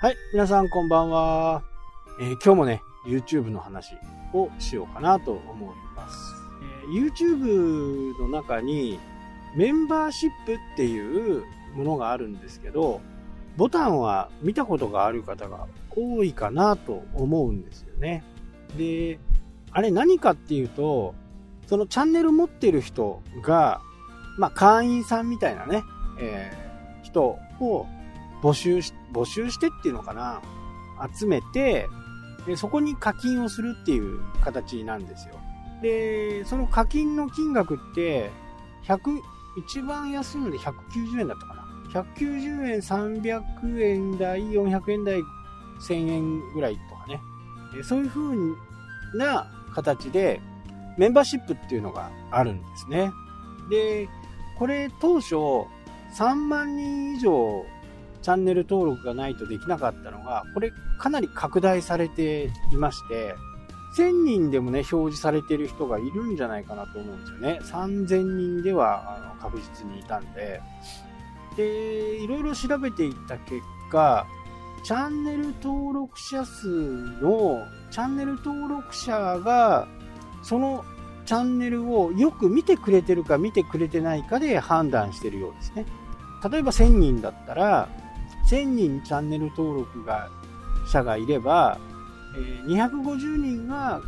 はい、皆さんこんばんは。えー今日もね、YouTube の話をしようかなと思います。えー YouTube の中にメンバーシップっていうものがあるんですけど、ボタンは見たことがある方が多いかなと思うんですよね。で、あれ何かっていうと、そのチャンネル持ってる人が、まあ会員さんみたいなね、えー人を募集し、募集してっていうのかな？集めて、でそこに課金をするっていう形なんですよ。で、その課金の金額って、100、一番安いので190円だったかな？190円、300円台、400円台、1000円ぐらいとかね。そういう風な形で、メンバーシップっていうのがあるんですね。で、これ当初、3万人以上チャンネル登録がないとできなかったのが、これかなり拡大されていまして、1000人でもね、表示されてる人がいるんじゃないかなと思うんですよね。3000人ではあの確実にいたんで。で、いろいろ調べていった結果、チャンネル登録者数の、チャンネル登録者が、そのチャンネルをよく見てくれてるか見てくれてないかで判断してるようですね。例えば1000人だったら、1000人チャンネル登録が者がいれば、えー250人が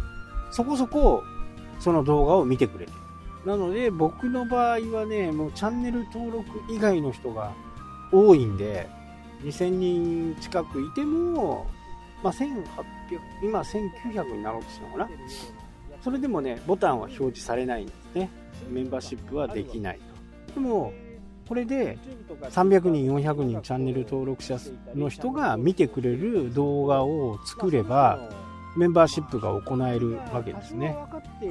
そこそこその動画を見てくれてる。なので僕の場合はね、もうチャンネル登録以外の人が多いんで、2000人近くいても、まあ、1800、今1900になろうとしたのかな。それでもね、ボタンは表示されないんですね。メンバーシップはできないと。でも、これで300人、400人チャンネル登録者の人が見てくれる動画を作れば、メンバーシップが行えるわけですね。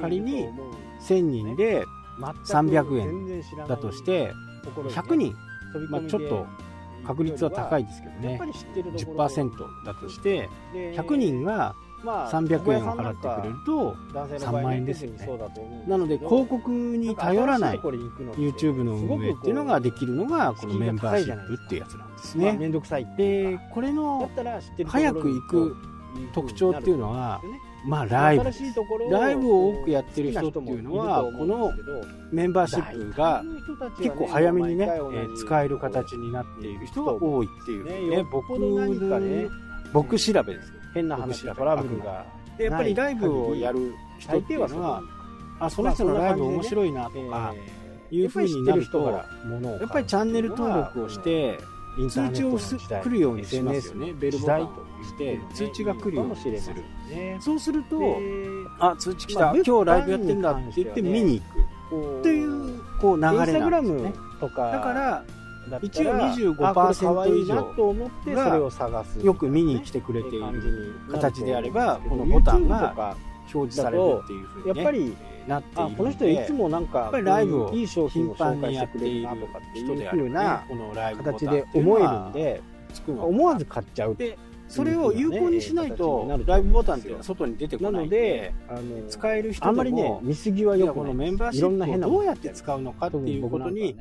仮に1000人で300円だとして、100人、まあ、ちょっと確率は高いですけどね、10%だとして、100人が300円を払ってくれると、3万円ですよね。なので広告に頼らない YouTube の運営っていうのができるのが、このメンバーシップっていうやつなんですね。めんどくさいで、これの早く行く特徴っていうのは、まあライブ。ライブを多くやってる人っていうのは、このメンバーシップが結構早めにね、えー使える形になっている人が多いっていうね、僕の、僕調べですよ。変な話トラブルが。で、やっぱりライブをやる人っていうのは、あ、その人のライブ面白いなとか、いう風になると、やっぱりチャンネル登録をして、通知をす来るようにしますよね。ベルボタンを押して、通知が来るようにする。そうすると、あ、通知来た、今日ライブやってんだって言って見に行く。っていう、こう流れなんですよね。とかだから、一応25% 25%以以上上と思ってそれを探す。よく見に来てくれている形であれば、このボタンが表示されるっていう風に、ね、やっぱりなっているあこの人いつもなんかやっぱりライブをいい商品を紹介してくれるるなとかってい人うであればね風な形で思えるんで思わず買っちゃうでそれを有効にしないとねライブボタンっていうのは外に出てこなないのであの使える人でもあんまりね見過ぎはよくこない。のメンバーどうやって使うのかっていうことに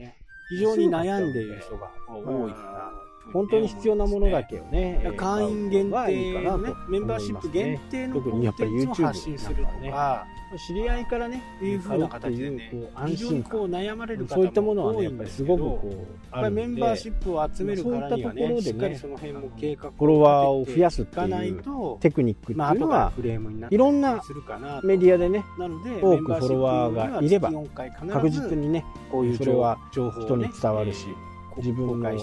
非常に悩んでいる人が多いかな本当に必要なものだけをねだから会員限はいいかなと定のね、メンバーシップ限定の特にやっぱりコンテンツを YouTube 発信するとか、知り合いからね、いう風な形でねこ、う安心感。こう悩まれる方そういったものはねやっぱり多いんですごくこうやっぱりメンバーシップを集めるからにはそういったところね、でねしっかりその辺も計画をフォロワーを増やすっていうと、テクニックっていうのはからフレームになったいろんなメディアでね多くフォロワーがいればメンバーシップには月4回必ず確実にねこういうそれは人に伝わるし。えー自分の生い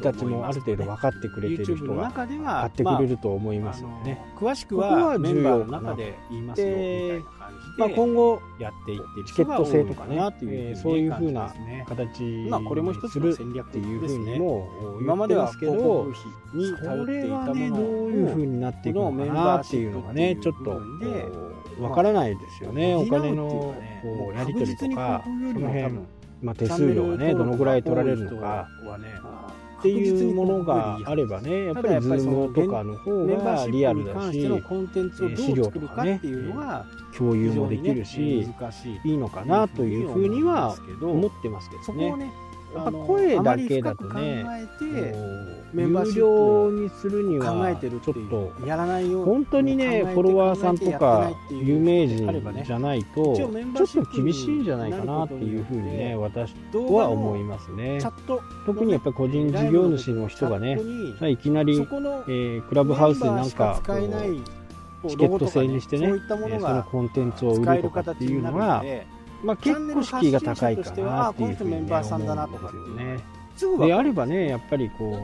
と立ちもある程度分かってくれてる人が中では買ってくれると思いますのでね、あの詳しくははメンバーの中で言いますよみたいな感じまあ、で今後やっていってるチケット制とかねそういうふうな形まあこれも一つするっていうふうにも今まではけどそ頼っていれはねたものどういうふうになっていくのかなっていうのがねちょっとわからないですよね、お金のこうやり取りとかその辺、まあ、手数料がねどのぐらい取られるのか。っていうものがあればねやっぱりズームとかの方がリアルだし関してのコンテンツをどう作るかっていうのが共有もできるし、難しい。いいのかなというふうには思ってますけどね。やっぱ声だけだとね、メンバーシップにするにはちょっとやらないよ本当にねフォロワーさんとか有名人じゃないとちょっと厳しいんじゃないかなっていうふうにね私は思いますね。特にやっぱり個人事業主の人がねいきなり、えー、クラブハウスでなんかチケット制にしてね、そのコンテンツを売るとかっていうのは、まあ、結構敷居が高いかなっていうふうに、ね、思うんですよね。であればね、やっぱりこ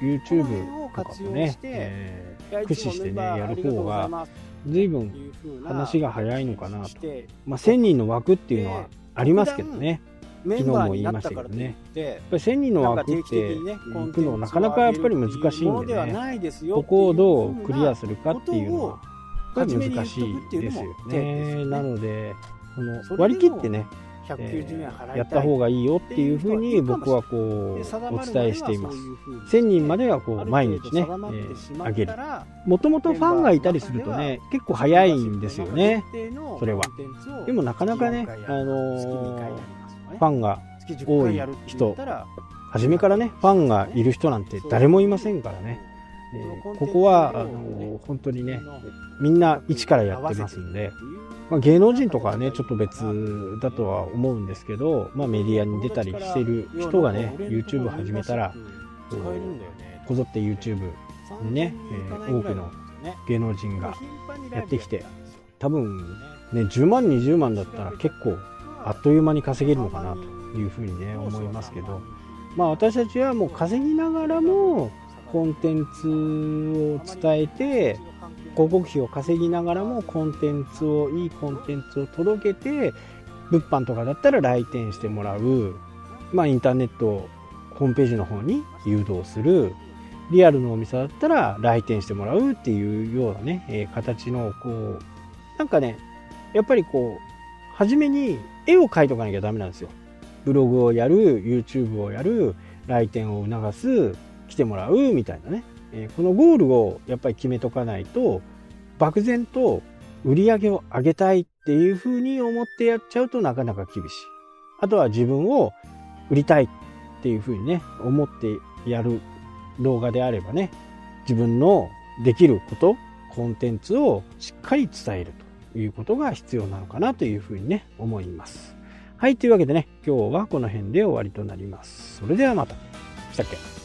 う、YouTube とかもね、えー、駆使してね、やる方が、随分話が早いのかなと。まあ、1000人の枠っていうのはありますけどね。昨日も言いましたけどね。やっぱり1000人の枠って行くのなかなかやっぱり難しいんでね、ここをどうクリアするかっていうのは、難しいですよね。なので、この割り切ってね、190円払いやった方がいいよっていうふうに僕はこうお伝えしています。1000人まではこう毎日ね、えー、上げる。もともとファンがいたりするとね、結構早いんですよね、それは。でもなかなかね、あのー、ファンが多い人、初めからね、ファンがいる人なんて誰もいませんからね。えー、ここは、あのー、本当にね、みんな一からやってますんで、まあ、芸能人とかはね、ちょっと別だとは思うんですけど、まあ、メディアに出たりしてる人がね、YouTube 始めたら、こぞって YouTube にね、えー、多くの芸能人がやってきて、多分ね、10万、20万だったら結構あっという間に稼げるのかなというふうにね、思いますけど、まあ私たちはもう稼ぎながらもコンテンツを伝えて、広告費を稼ぎながらもコンテンツをいいコンテンツを届けて物販とかだったら来店してもらう、まあ、インターネットホームページの方に誘導する。リアルのお店だったら来店してもらうっていうようなね、えー、形のこうなんかねやっぱりこう初めに絵を描いとかなきゃダメなんですよ。ブログをやる YouTube をやる来店を促す。来てもらうみたいなねえこのゴールをやっぱり決めとかないと、漠然と売り上げを上げたいっていうふうに思ってやっちゃうとなかなか厳しい。あとは自分を売りたいっていうふうにね、思ってやる動画であればね、自分のできること、コンテンツをしっかり伝えるということが必要なのかなというふうにね、思います。はい、というわけでね、今日はこの辺で終わりとなります。それではまた。したっけ？